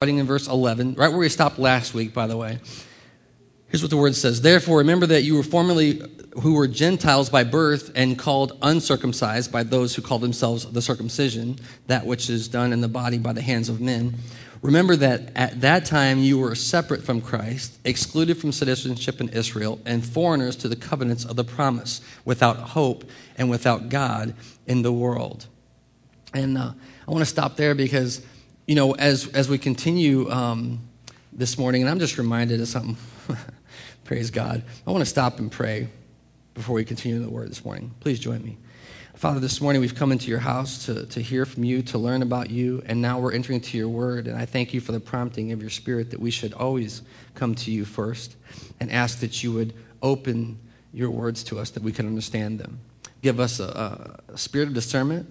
starting in verse 11, right where we stopped last week, by the way. Here's what the word says Therefore, remember that you were formerly who were Gentiles by birth and called uncircumcised by those who call themselves the circumcision, that which is done in the body by the hands of men. Remember that at that time you were separate from Christ, excluded from citizenship in Israel, and foreigners to the covenants of the promise, without hope and without God in the world. And uh, I want to stop there because you know, as, as we continue um, this morning, and I'm just reminded of something, praise God, I want to stop and pray before we continue the word this morning. Please join me. Father, this morning we've come into your house to, to hear from you, to learn about you, and now we're entering into your word. And I thank you for the prompting of your spirit that we should always come to you first and ask that you would open your words to us that we can understand them. Give us a, a spirit of discernment,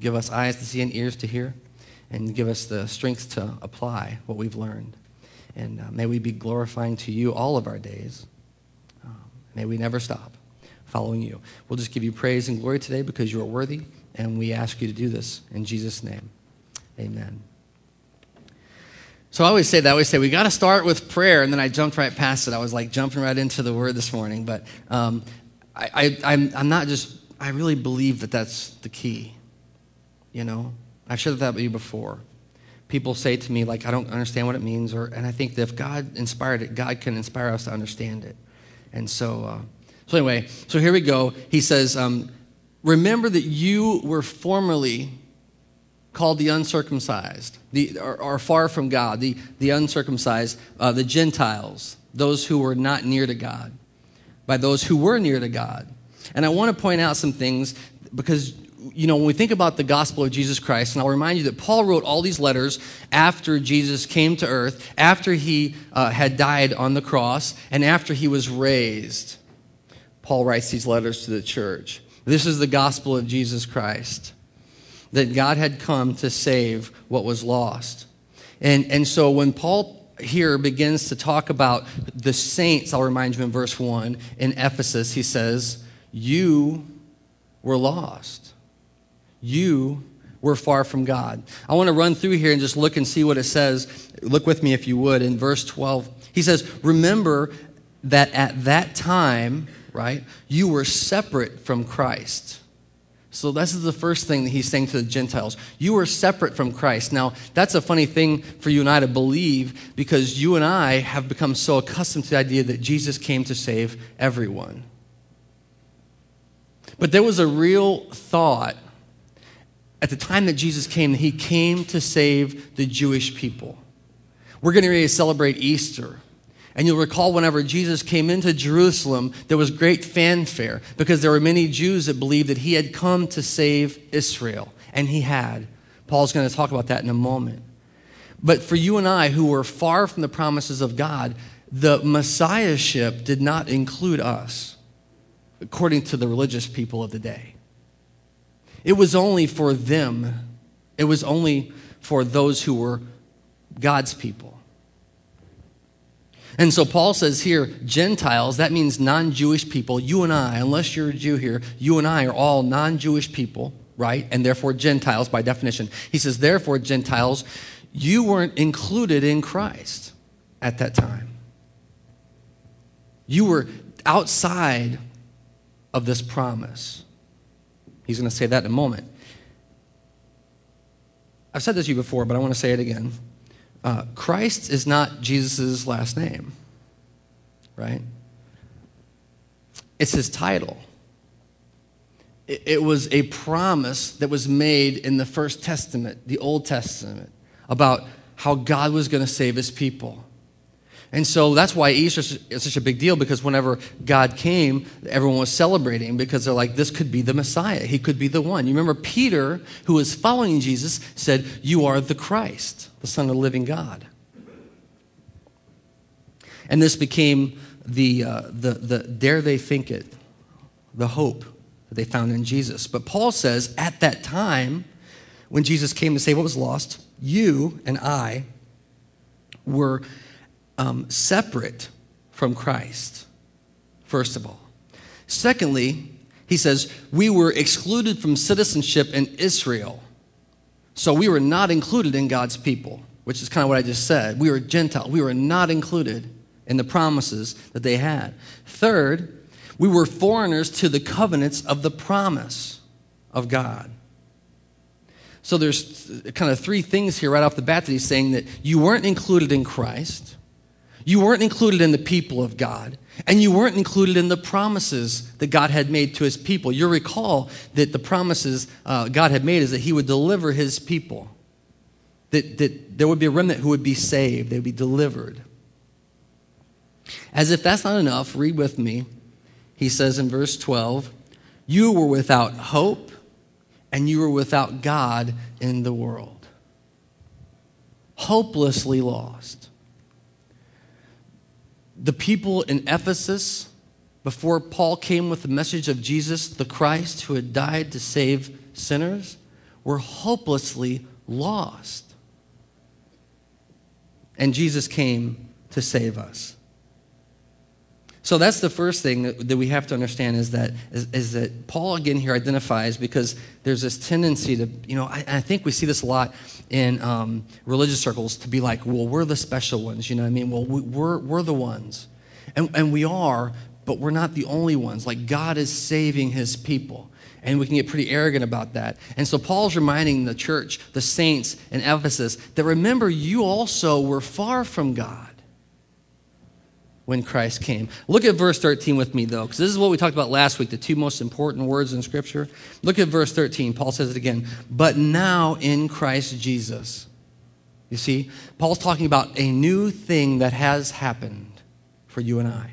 give us eyes to see and ears to hear and give us the strength to apply what we've learned. And uh, may we be glorifying to you all of our days. Uh, may we never stop following you. We'll just give you praise and glory today because you are worthy, and we ask you to do this in Jesus' name. Amen. So I always say that. I always say we got to start with prayer, and then I jumped right past it. I was like jumping right into the word this morning, but um, I, I, I'm, I'm not just. I really believe that that's the key. You know, I've shared that with you before. People say to me, like, I don't understand what it means, or, and I think that if God inspired it, God can inspire us to understand it. And so, uh, so anyway, so here we go. He says, um, Remember that you were formerly called the uncircumcised, the, or, or far from God, the, the uncircumcised, uh, the Gentiles, those who were not near to God, by those who were near to God. And I want to point out some things because you know, when we think about the gospel of Jesus Christ, and I'll remind you that Paul wrote all these letters after Jesus came to earth, after he uh, had died on the cross, and after he was raised. Paul writes these letters to the church. This is the gospel of Jesus Christ that God had come to save what was lost. And, and so when Paul here begins to talk about the saints, I'll remind you in verse 1 in Ephesus, he says, You were lost you were far from God. I want to run through here and just look and see what it says. Look with me if you would. In verse 12, he says, Remember that at that time, right, you were separate from Christ. So, this is the first thing that he's saying to the Gentiles. You were separate from Christ. Now, that's a funny thing for you and I to believe because you and I have become so accustomed to the idea that Jesus came to save everyone. But there was a real thought at the time that Jesus came, he came to save the Jewish people. We're getting ready to celebrate Easter. And you'll recall whenever Jesus came into Jerusalem, there was great fanfare because there were many Jews that believed that he had come to save Israel. And he had. Paul's going to talk about that in a moment. But for you and I, who were far from the promises of God, the Messiahship did not include us, according to the religious people of the day. It was only for them, it was only for those who were God's people. And so Paul says here, Gentiles, that means non Jewish people. You and I, unless you're a Jew here, you and I are all non Jewish people, right? And therefore Gentiles by definition. He says, therefore, Gentiles, you weren't included in Christ at that time. You were outside of this promise. He's going to say that in a moment. I've said this to you before, but I want to say it again. Uh, Christ is not Jesus' last name, right? It's his title. It, it was a promise that was made in the First Testament, the Old Testament, about how God was going to save his people. And so that's why Easter is such a big deal because whenever God came, everyone was celebrating because they're like, this could be the Messiah. He could be the one. You remember Peter, who was following Jesus, said, You are the Christ, the Son of the living God. And this became the, uh, the, the dare they think it, the hope that they found in Jesus. But Paul says, at that time, when Jesus came to save what was lost, you and I were um, separate from Christ, first of all. Secondly, he says, we were excluded from citizenship in Israel. So we were not included in God's people. which is kind of what I just said. We were Gentile. We were not included in the promises that they had. Third, we were foreigners to the covenants of the promise of God. So there's kind of three things here right off the bat that he's saying that you weren't included in Christ, you weren't included in the people of God, and you weren't included in the promises that God had made to his people. You recall that the promises uh, God had made is that he would deliver his people, that, that there would be a remnant who would be saved, they would be delivered. As if that's not enough, read with me. He says in verse 12, You were without hope and you were without God in the world. Hopelessly lost. The people in Ephesus, before Paul came with the message of Jesus, the Christ who had died to save sinners, were hopelessly lost. And Jesus came to save us. So that's the first thing that, we have to understand is that, is, is, that Paul again here identifies because there's this tendency to, you know, I, I think we see this a lot in um, religious circles to be like, well, we're the special ones, you know I mean? Well, we, we're, we're the ones. And, and we are, but we're not the only ones. Like, God is saving his people. And we can get pretty arrogant about that. And so Paul's reminding the church, the saints in Ephesus, that remember, you also were far from God when Christ came. Look at verse 13 with me, though, because this is what we talked about last week the two most important words in Scripture. Look at verse 13. Paul says it again. But now in Christ Jesus. You see, Paul's talking about a new thing that has happened for you and I.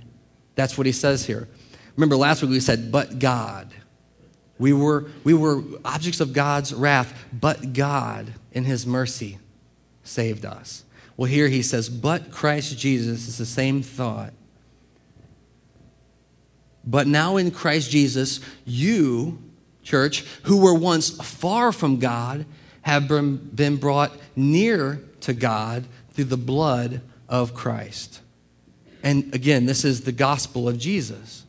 That's what he says here. Remember last week we said, but God. We were, we were objects of God's wrath, but God, in his mercy, saved us. Well, here he says, but Christ Jesus is the same thought. But now in Christ Jesus, you, church, who were once far from God, have been brought near to God through the blood of Christ. And again, this is the gospel of Jesus.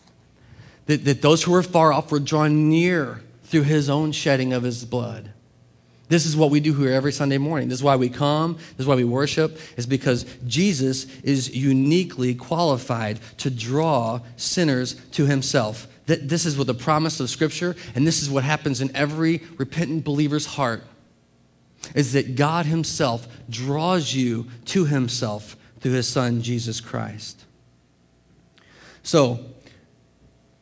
That, that those who were far off were drawn near through his own shedding of his blood. This is what we do here every Sunday morning. This is why we come. This is why we worship, is because Jesus is uniquely qualified to draw sinners to himself. This is what the promise of Scripture, and this is what happens in every repentant believer's heart, is that God himself draws you to himself through his Son, Jesus Christ. So,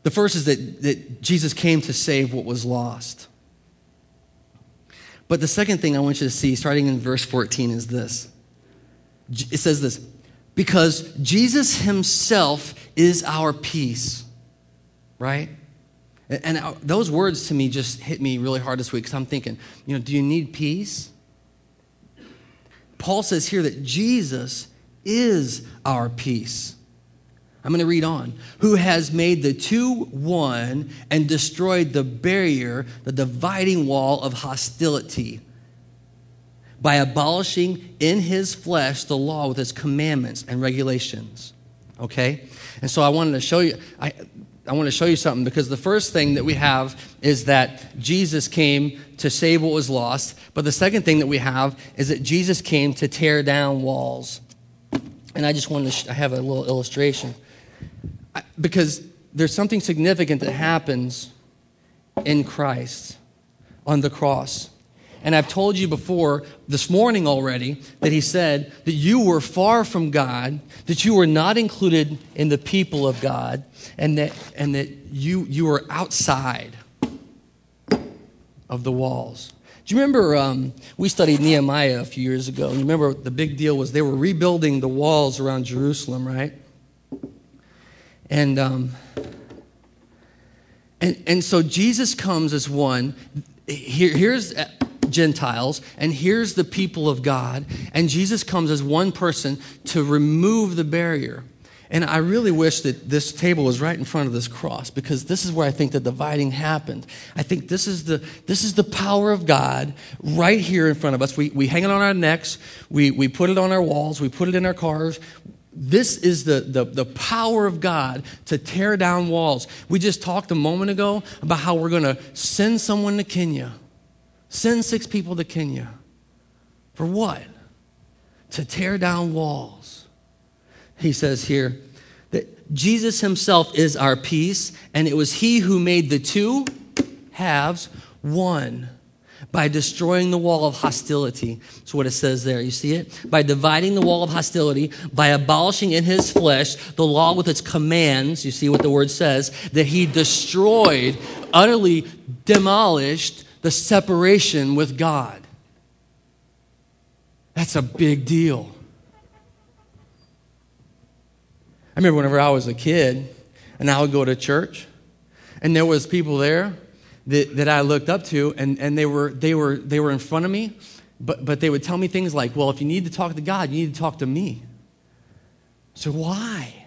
the first is that, that Jesus came to save what was lost. But the second thing I want you to see, starting in verse 14, is this. It says this because Jesus himself is our peace, right? And uh, those words to me just hit me really hard this week because I'm thinking, you know, do you need peace? Paul says here that Jesus is our peace. I'm going to read on. Who has made the two one and destroyed the barrier, the dividing wall of hostility by abolishing in his flesh the law with its commandments and regulations. Okay? And so I wanted to show you I I want to show you something because the first thing that we have is that Jesus came to save what was lost, but the second thing that we have is that Jesus came to tear down walls. And I just wanted to sh- I have a little illustration because there's something significant that happens in Christ on the cross. And I've told you before this morning already that he said that you were far from God, that you were not included in the people of God, and that, and that you, you were outside of the walls. Do you remember um, we studied Nehemiah a few years ago? And you remember the big deal was they were rebuilding the walls around Jerusalem, right? And, um, and, and so Jesus comes as one. Here, here's Gentiles, and here's the people of God. And Jesus comes as one person to remove the barrier. And I really wish that this table was right in front of this cross because this is where I think the dividing happened. I think this is the, this is the power of God right here in front of us. We, we hang it on our necks, we, we put it on our walls, we put it in our cars, this is the, the, the power of God to tear down walls. We just talked a moment ago about how we're going to send someone to Kenya, send six people to Kenya. For what? to tear down walls. He says here that Jesus himself is our peace, and it was he who made the two halves one by destroying the wall of hostility. That's what it says there. You see it? By dividing the wall of hostility, by abolishing in his flesh the law with its commands. You see what the word says? That he destroyed, utterly demolished the separation with God. That's a big deal. I remember whenever I was a kid and I would go to church and there was people there that, that I looked up to, and, and they, were, they, were, they were in front of me, but, but they would tell me things like, well, if you need to talk to God, you need to talk to me. So why?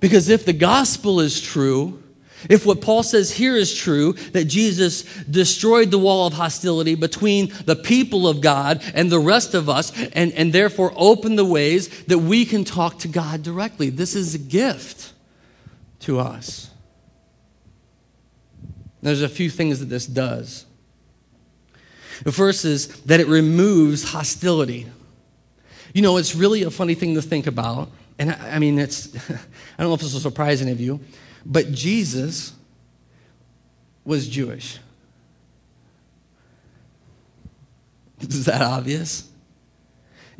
Because if the gospel is true, if what Paul says here is true, that Jesus destroyed the wall of hostility between the people of God and the rest of us, and, and therefore opened the ways that we can talk to God directly, this is a gift to us. There's a few things that this does. The first is that it removes hostility. You know, it's really a funny thing to think about. And I, I mean, it's, I don't know if this will surprise any of you, but Jesus was Jewish. Is that obvious?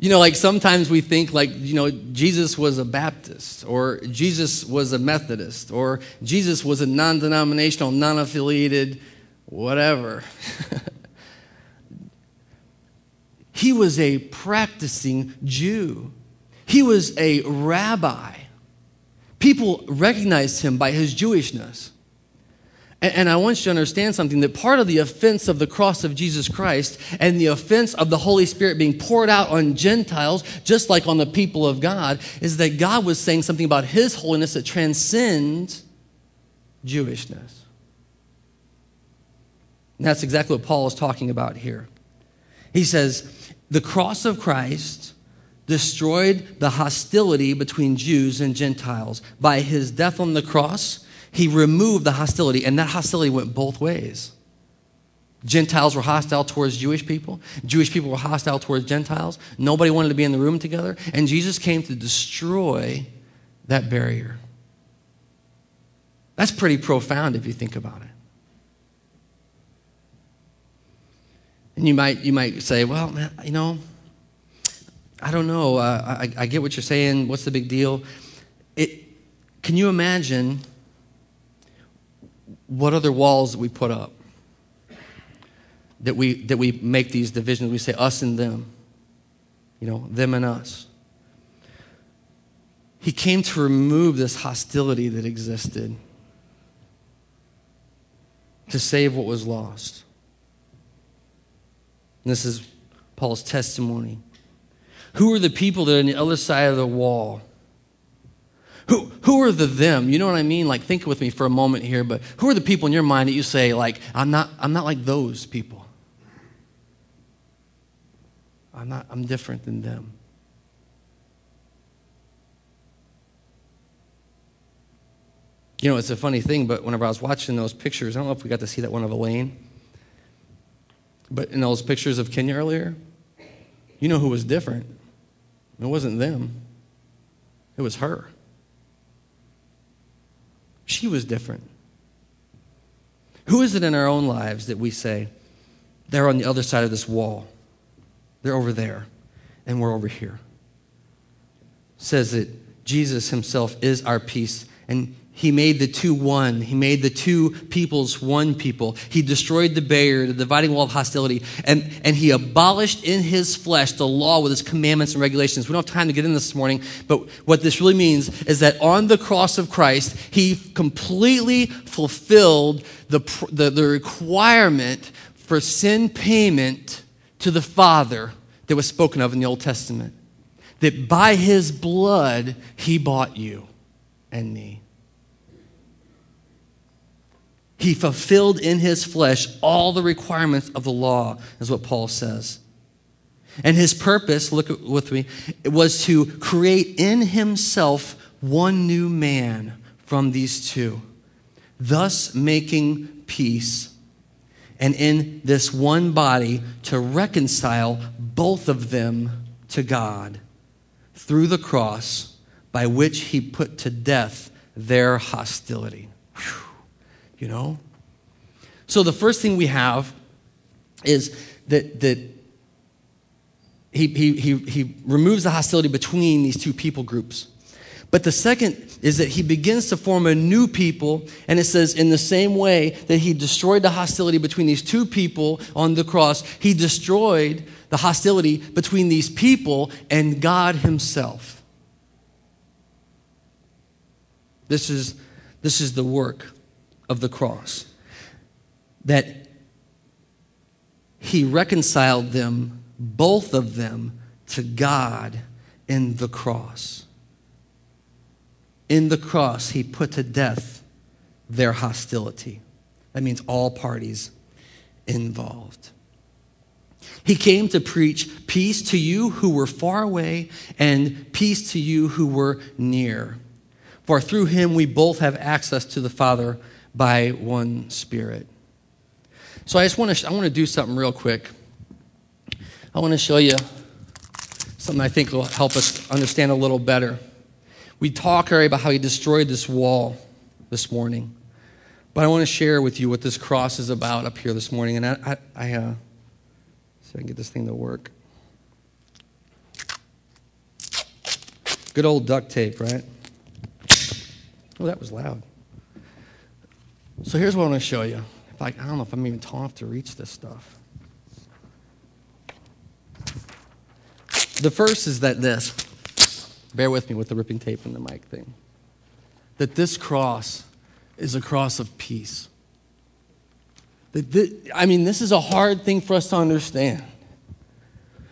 You know, like sometimes we think like, you know, Jesus was a Baptist or Jesus was a Methodist or Jesus was a non denominational, non affiliated, whatever. he was a practicing Jew, he was a rabbi. People recognized him by his Jewishness. And, and I want you to understand something that part of the offense of the cross of Jesus Christ and the offense of the Holy Spirit being poured out on Gentiles, just like on the people of God, is that God was saying something about his holiness that transcends Jewishness. And that's exactly what Paul is talking about here. He says, the cross of Christ destroyed the hostility between Jews and Gentiles. By his death on the cross, he removed the hostility, and that hostility went both ways. Gentiles were hostile towards Jewish people. Jewish people were hostile towards Gentiles. Nobody wanted to be in the room together. And Jesus came to destroy that barrier. That's pretty profound if you think about it. And you might, you might say, well, you know, I don't know. Uh, I, I get what you're saying. What's the big deal? It, can you imagine what other walls that we put up? That we, that we make these divisions. We say us and them, you know, them and us. He came to remove this hostility that existed, to save what was lost. And this is Paul's testimony. Who are the people that are on the other side of the wall? Who, who are the them? You know what I mean? Like, think with me for a moment here, but who are the people in your mind that you say, like, I'm not, I'm not like those people? I'm not, I'm different than them. You know, it's a funny thing, but whenever I was watching those pictures, I don't know if we got to see that one of Elaine, but in those pictures of Kenya earlier, you know who was different? It wasn't them, it was her. She was different. Who is it in our own lives that we say, they're on the other side of this wall? They're over there, and we're over here. says that Jesus himself is our peace, and he made the two one. He made the two peoples one people. He destroyed the barrier, the dividing wall of hostility, and, and he abolished in his flesh the law with his commandments and regulations. We don't have time to get in this morning, but what this really means is that on the cross of Christ, he completely fulfilled the, the, the requirement for sin payment to the Father that was spoken of in the Old Testament. That by his blood, he bought you and me. He fulfilled in his flesh all the requirements of the law, is what Paul says. And his purpose, look with me, was to create in himself one new man from these two, thus making peace, and in this one body to reconcile both of them to God through the cross by which he put to death their hostility. Whew. You know? So the first thing we have is that, that he, he, he, he removes the hostility between these two people groups. But the second is that he begins to form a new people, and it says, in the same way that he destroyed the hostility between these two people on the cross, he destroyed the hostility between these people and God himself. This is, this is the work of the cross. That he reconciled them, both of them, to God in the cross in the cross, he put to death their hostility. That means all parties involved. He came to preach peace to you who were far away and peace to you who were near. For through him we both have access to the Father by one Spirit. So I just want to I want to do something real quick. I want to show you something I think will help us understand a little better. We talk already about how he destroyed this wall this morning. But I want to share with you what this cross is about up here this morning. And I, I, I uh, if I can get this thing to work. Good old duct tape, right? Oh, that was loud. So here's what I want to show you. I don't know if I'm even tall enough to reach this stuff. The first is that this bear with me with the ripping tape and the mic thing, that this cross is a cross of peace. That this, I mean, this is a hard thing for us to understand.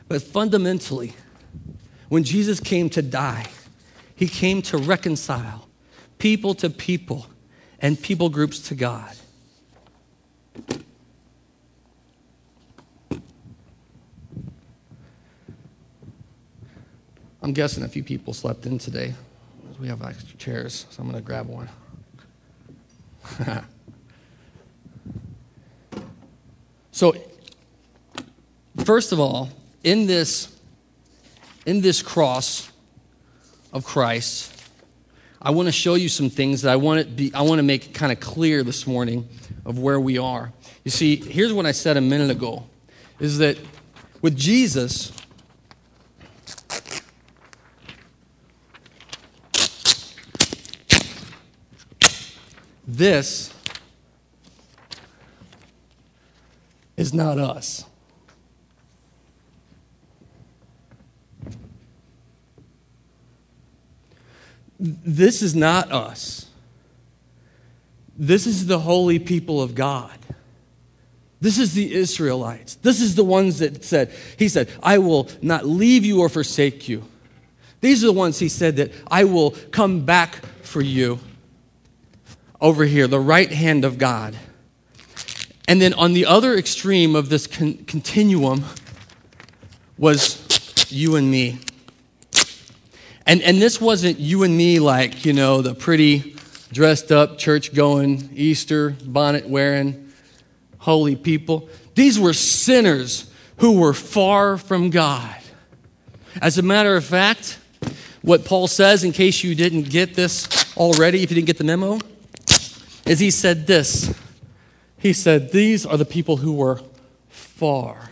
But fundamentally, when Jesus came to die, he came to reconcile people to people and people groups to God. I'm guessing a few people slept in today. We have extra chairs, so I'm going to grab one. so, first of all, in this, in this cross of Christ, I want to show you some things that I want to be, I want to make kind of clear this morning of where we are. You see, here's what I said a minute ago is that with Jesus, This is not us. This is not us. This is the holy people of God. This is the Israelites. This is the ones that said, He said, I will not leave you or forsake you. These are the ones He said that I will come back for you over here, the right hand of God. And then on the other extreme of this con- continuum was you and me. And, and this wasn't you and me like, you know, the pretty, dressed up, church going, Easter, bonnet wearing, holy people. These were sinners who were far from God. As a matter of fact, what Paul says, in case you didn't get this already, if you didn't get the memo, is he said this. He said, These are the people who were far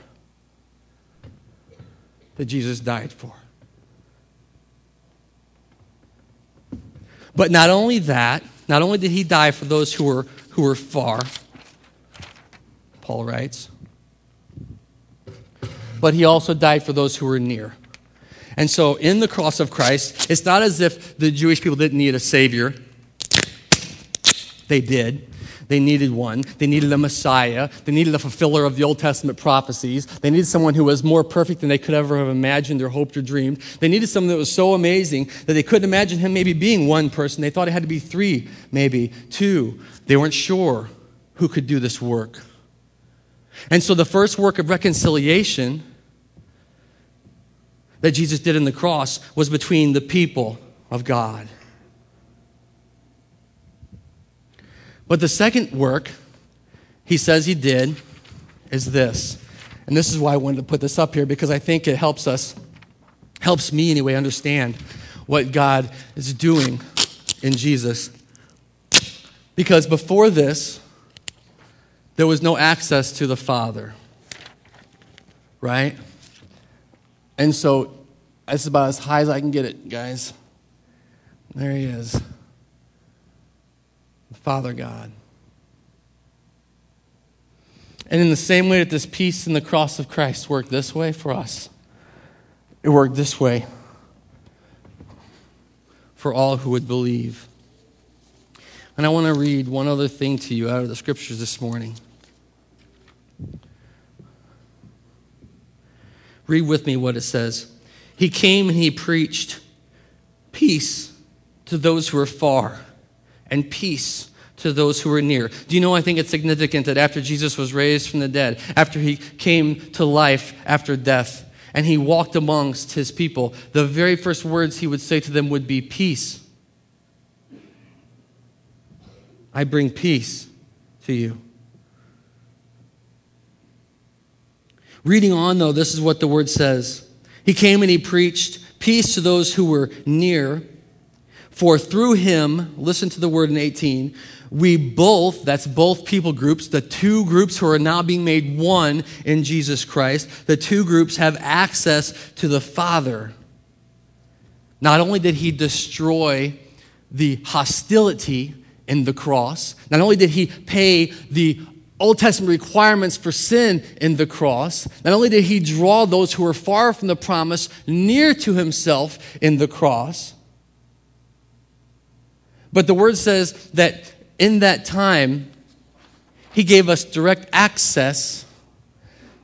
that Jesus died for. But not only that, not only did he die for those who were, who were far, Paul writes, but he also died for those who were near. And so in the cross of Christ, it's not as if the Jewish people didn't need a Savior. They did. They needed one. They needed a Messiah. They needed a fulfiller of the Old Testament prophecies. They needed someone who was more perfect than they could ever have imagined or hoped or dreamed. They needed someone that was so amazing that they couldn't imagine him maybe being one person. They thought it had to be three, maybe two. They weren't sure who could do this work. And so the first work of reconciliation that Jesus did in the cross was between the people of God. But the second work he says he did is this. And this is why I wanted to put this up here because I think it helps us, helps me anyway, understand what God is doing in Jesus. Because before this, there was no access to the Father. Right? And so that's about as high as I can get it, guys. There he is. Father God. And in the same way that this peace in the cross of Christ worked this way for us, it worked this way for all who would believe. And I want to read one other thing to you out of the scriptures this morning. Read with me what it says. He came and he preached peace to those who are far and peace to those who were near. Do you know, I think it's significant that after Jesus was raised from the dead, after he came to life after death, and he walked amongst his people, the very first words he would say to them would be, Peace. I bring peace to you. Reading on, though, this is what the word says. He came and he preached peace to those who were near. For through him, listen to the word in 18, we both, that's both people groups, the two groups who are now being made one in Jesus Christ, the two groups have access to the Father. Not only did he destroy the hostility in the cross, not only did he pay the Old Testament requirements for sin in the cross, not only did he draw those who were far from the promise near to himself in the cross, but the word says that in that time, he gave us direct access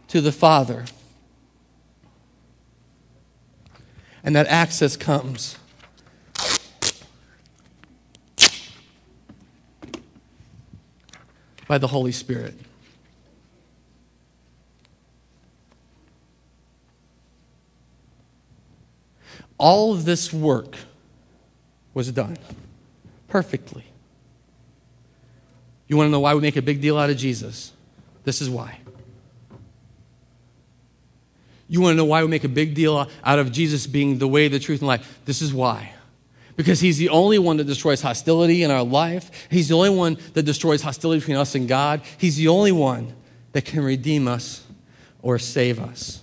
to the Father. And that access comes by the Holy Spirit. All of this work was done perfectly. You want to know why we make a big deal out of Jesus? This is why. You want to know why we make a big deal out of Jesus being the way, the truth, and life? This is why. Because he's the only one that destroys hostility in our life. He's the only one that destroys hostility between us and God. He's the only one that can redeem us or save us.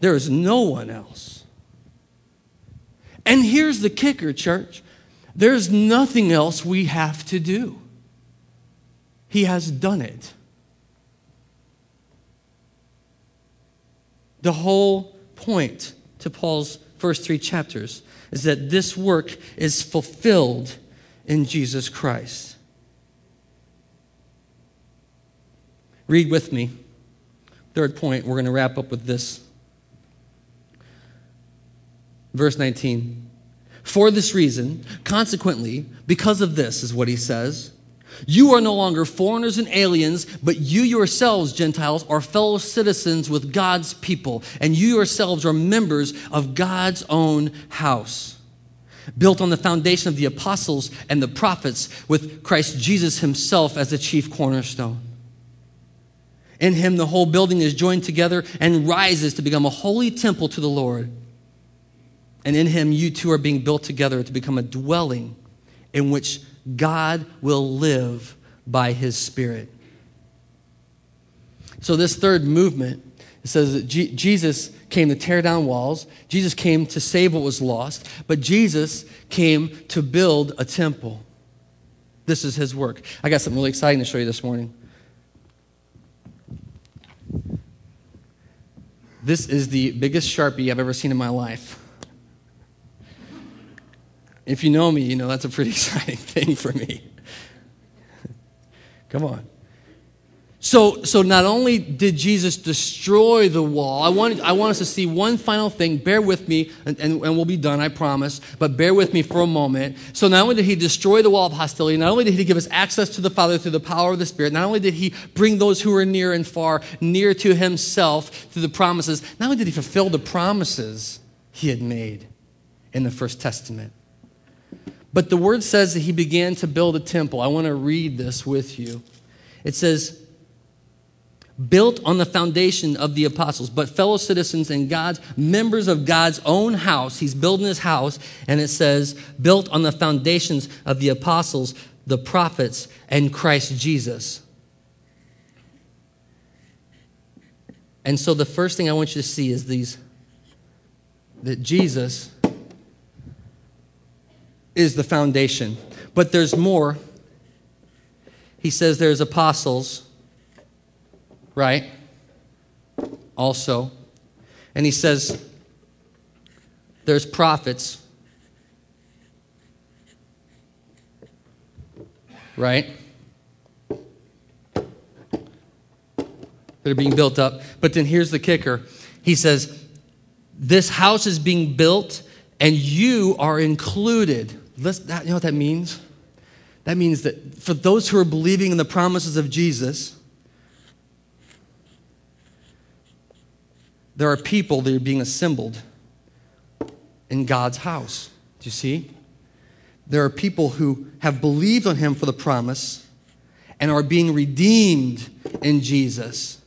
There is no one else. And here's the kicker, church there's nothing else we have to do. He has done it. The whole point to Paul's first three chapters is that this work is fulfilled in Jesus Christ. Read with me. Third point, we're going to wrap up with this. Verse 19. For this reason, consequently, because of this, is what he says, you are no longer foreigners and aliens, but you yourselves, Gentiles, are fellow citizens with God's people, and you yourselves are members of God's own house, built on the foundation of the apostles and the prophets, with Christ Jesus himself as the chief cornerstone. In him, the whole building is joined together and rises to become a holy temple to the Lord. And in him, you two are being built together to become a dwelling in which God will live by his Spirit. So, this third movement it says that G- Jesus came to tear down walls, Jesus came to save what was lost, but Jesus came to build a temple. This is his work. I got something really exciting to show you this morning. This is the biggest Sharpie I've ever seen in my life. If you know me, you know that's a pretty exciting thing for me. Come on. So, so not only did Jesus destroy the wall, I want, I want us to see one final thing. Bear with me, and, and, and we'll be done, I promise. But bear with me for a moment. So not only did he destroy the wall of hostility, not only did he give us access to the Father through the power of the Spirit, not only did he bring those who are near and far near to himself through the promises, not only did he fulfill the promises he had made in the First Testament, but the word says that he began to build a temple. I want to read this with you. It says, built on the foundation of the apostles, but fellow citizens and God's members of God's own house. He's building his house, and it says, built on the foundations of the apostles, the prophets, and Christ Jesus. And so the first thing I want you to see is these that Jesus is the foundation. But there's more. He says there's apostles, right? Also. And he says there's prophets, right? That are being built up. But then here's the kicker. He says, This house is being built and you are included. Listen, you know what that means? That means that for those who are believing in the promises of Jesus, there are people that are being assembled in God's house. Do you see? There are people who have believed on him for the promise and are being redeemed in Jesus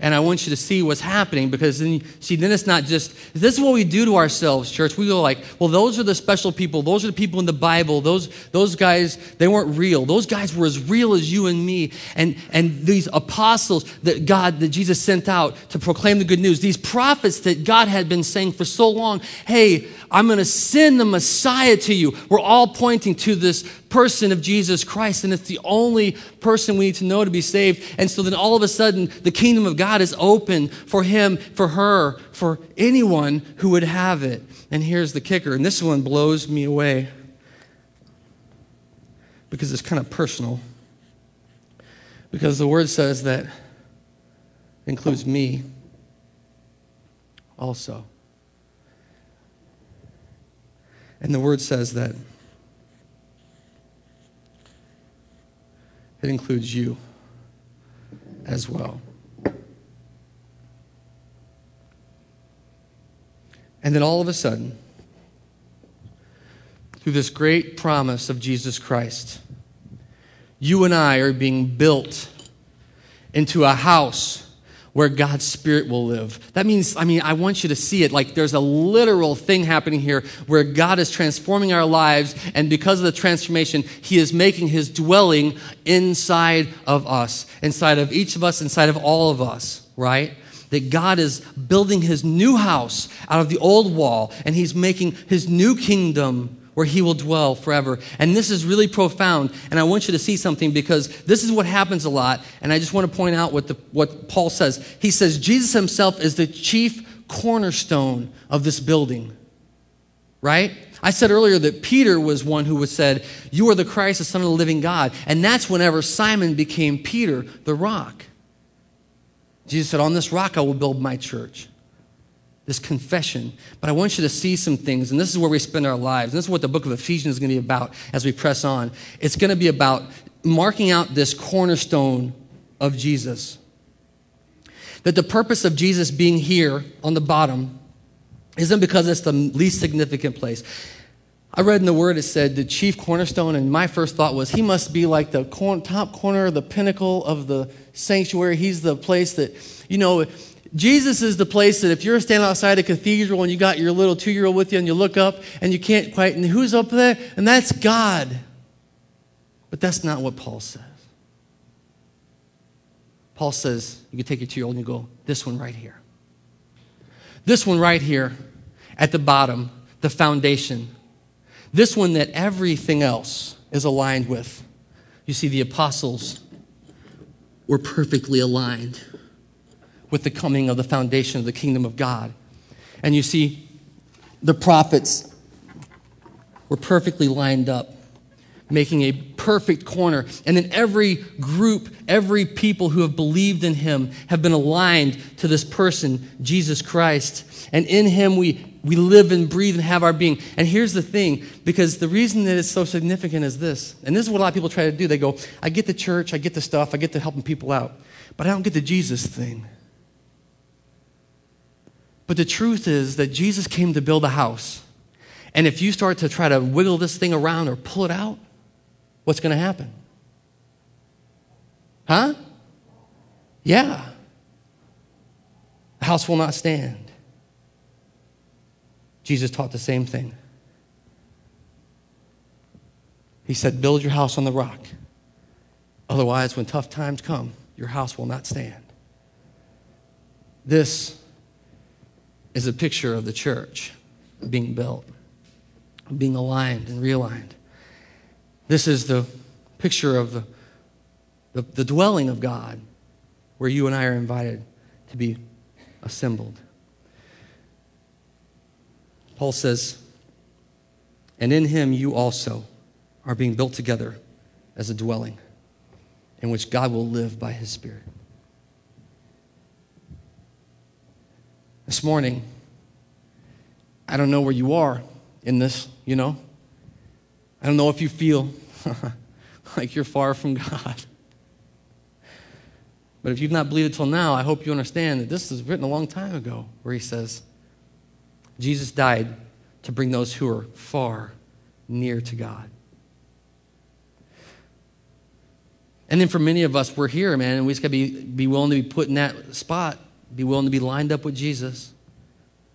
and I want you to see what's happening because then, see, then it's not just, this is what we do to ourselves, church. We go like, well, those are the special people. Those are the people in the Bible. Those, those guys, they weren't real. Those guys were as real as you and me. And, and these apostles that God, that Jesus sent out to proclaim the good news, these prophets that God had been saying for so long, hey, I'm going to send the Messiah to you. We're all pointing to this person of Jesus Christ, and it's the only person we need to know to be saved. And so then all of a sudden, the kingdom of God is open for him, for her, for anyone who would have it. And here's the kicker, and this one blows me away because it's kind of personal. Because the word says that includes me also. And the word says that it includes you as well. And then all of a sudden, through this great promise of Jesus Christ, you and I are being built into a house where God's Spirit will live. That means, I mean, I want you to see it like there's a literal thing happening here where God is transforming our lives, and because of the transformation, He is making His dwelling inside of us, inside of each of us, inside of all of us, right? That God is building His new house out of the old wall, and He's making His new kingdom where he will dwell forever. And this is really profound. And I want you to see something because this is what happens a lot. And I just want to point out what, the, what Paul says. He says, Jesus himself is the chief cornerstone of this building. Right? I said earlier that Peter was one who was said, You are the Christ, the Son of the living God. And that's whenever Simon became Peter, the rock. Jesus said, On this rock I will build my church this confession. But I want you to see some things, and this is where we spend our lives. And this is what the book of Ephesians is going to be about as we press on. It's going to be about marking out this cornerstone of Jesus. That the purpose of Jesus being here on the bottom isn't because it's the least significant place. I read in the word it said the chief cornerstone, and my first thought was he must be like the top corner, the pinnacle of the sanctuary. He's the place that, you know, Jesus is the place that if you're standing outside a cathedral and you got your little two year old with you and you look up and you can't quite, and who's up there? And that's God. But that's not what Paul says. Paul says, you can take your two year old and you go, this one right here. This one right here at the bottom, the foundation. This one that everything else is aligned with. You see, the apostles were perfectly aligned with the coming of the foundation of the kingdom of God. And you see, the prophets were perfectly lined up, making a perfect corner. And then every group, every people who have believed in him have been aligned to this person, Jesus Christ. And in him we, we live and breathe and have our being. And here's the thing because the reason that it's so significant is this, and this is what a lot of people try to do. They go, I get the church, I get the stuff, I get to helping people out, but I don't get the Jesus thing. But the truth is that Jesus came to build a house. And if you start to try to wiggle this thing around or pull it out, what's going to happen? Huh? Yeah. The house will not stand. Jesus taught the same thing. He said, Build your house on the rock. Otherwise, when tough times come, your house will not stand. This is a picture of the church being built, being aligned and realigned. This is the picture of the, the, the dwelling of God where you and I are invited to be assembled. Paul says, And in him you also are being built together as a dwelling in which God will live by his Spirit. This morning, I don't know where you are in this, you know. I don't know if you feel like you're far from God. But if you've not believed till now, I hope you understand that this is written a long time ago, where he says, Jesus died to bring those who are far near to God. And then for many of us, we're here, man, and we just got to be, be willing to be put in that spot, be willing to be lined up with Jesus,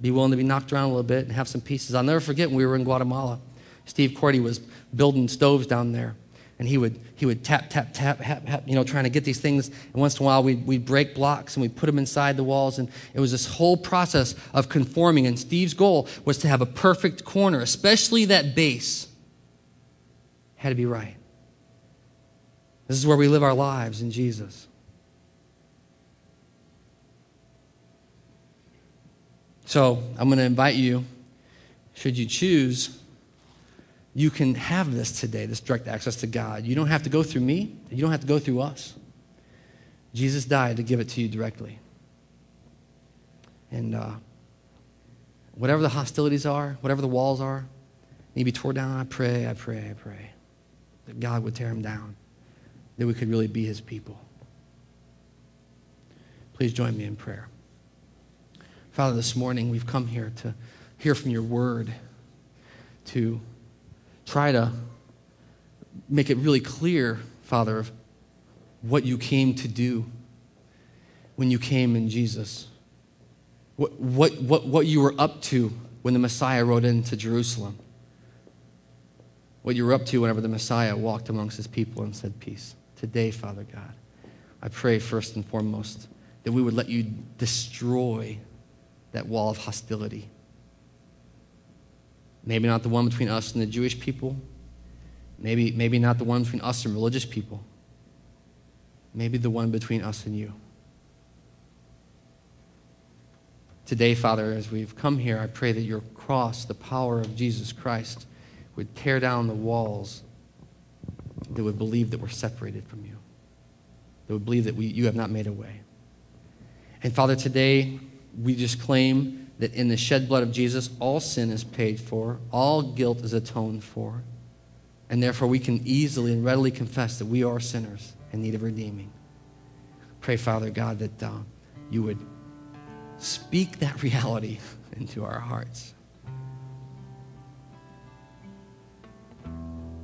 be willing to be knocked around a little bit and have some pieces. I'll never forget when we were in Guatemala. Steve Cordy was building stoves down there, and he would, he would tap, tap, tap, tap, tap, you know, trying to get these things. And once in a while, we'd, we'd break blocks and we'd put them inside the walls. And it was this whole process of conforming. And Steve's goal was to have a perfect corner, especially that base had to be right. This is where we live our lives in Jesus. So I'm going to invite you, should you choose, you can have this today, this direct access to God. You don't have to go through me, you don't have to go through us. Jesus died to give it to you directly. And uh, whatever the hostilities are, whatever the walls are, need to be torn down. I pray, I pray, I pray that God would tear them down that we could really be his people. Please join me in prayer. Father, this morning we've come here to hear from your word, to try to make it really clear, Father, of what you came to do when you came in Jesus. What, what, what, what you were up to when the Messiah rode into Jerusalem. What you were up to whenever the Messiah walked amongst his people and said, Peace today, Father God, I pray first and foremost that we would let you destroy that wall of hostility. Maybe not the one between us and the Jewish people. Maybe, maybe not the one between us and religious people. Maybe the one between us and you. Today, Father, as we've come here, I pray that your cross, the power of Jesus Christ, would tear down the walls that would believe that we're separated from you, that would believe that we, you have not made a way. And Father, today we just claim that in the shed blood of Jesus, all sin is paid for, all guilt is atoned for, and therefore we can easily and readily confess that we are sinners in need of redeeming. Pray, Father God, that uh, you would speak that reality into our hearts.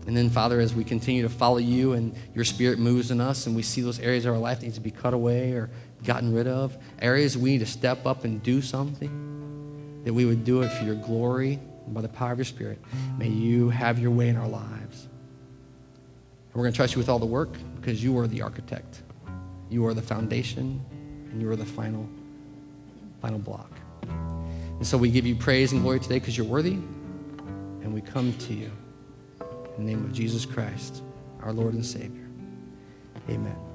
And then, Father, as we continue to follow you and your spirit moves in us and we see those areas of our life that need to be cut away or gotten rid of, areas we need to step up and do something, that we would do it for your glory by the power of your spirit. May you have your way in our lives. And we're going to trust you with all the work because you are the architect. You are the foundation and you are the final, final block. And so we give you praise and glory today because you're worthy and we come to you. In the name of Jesus Christ, our Lord and Savior. Amen.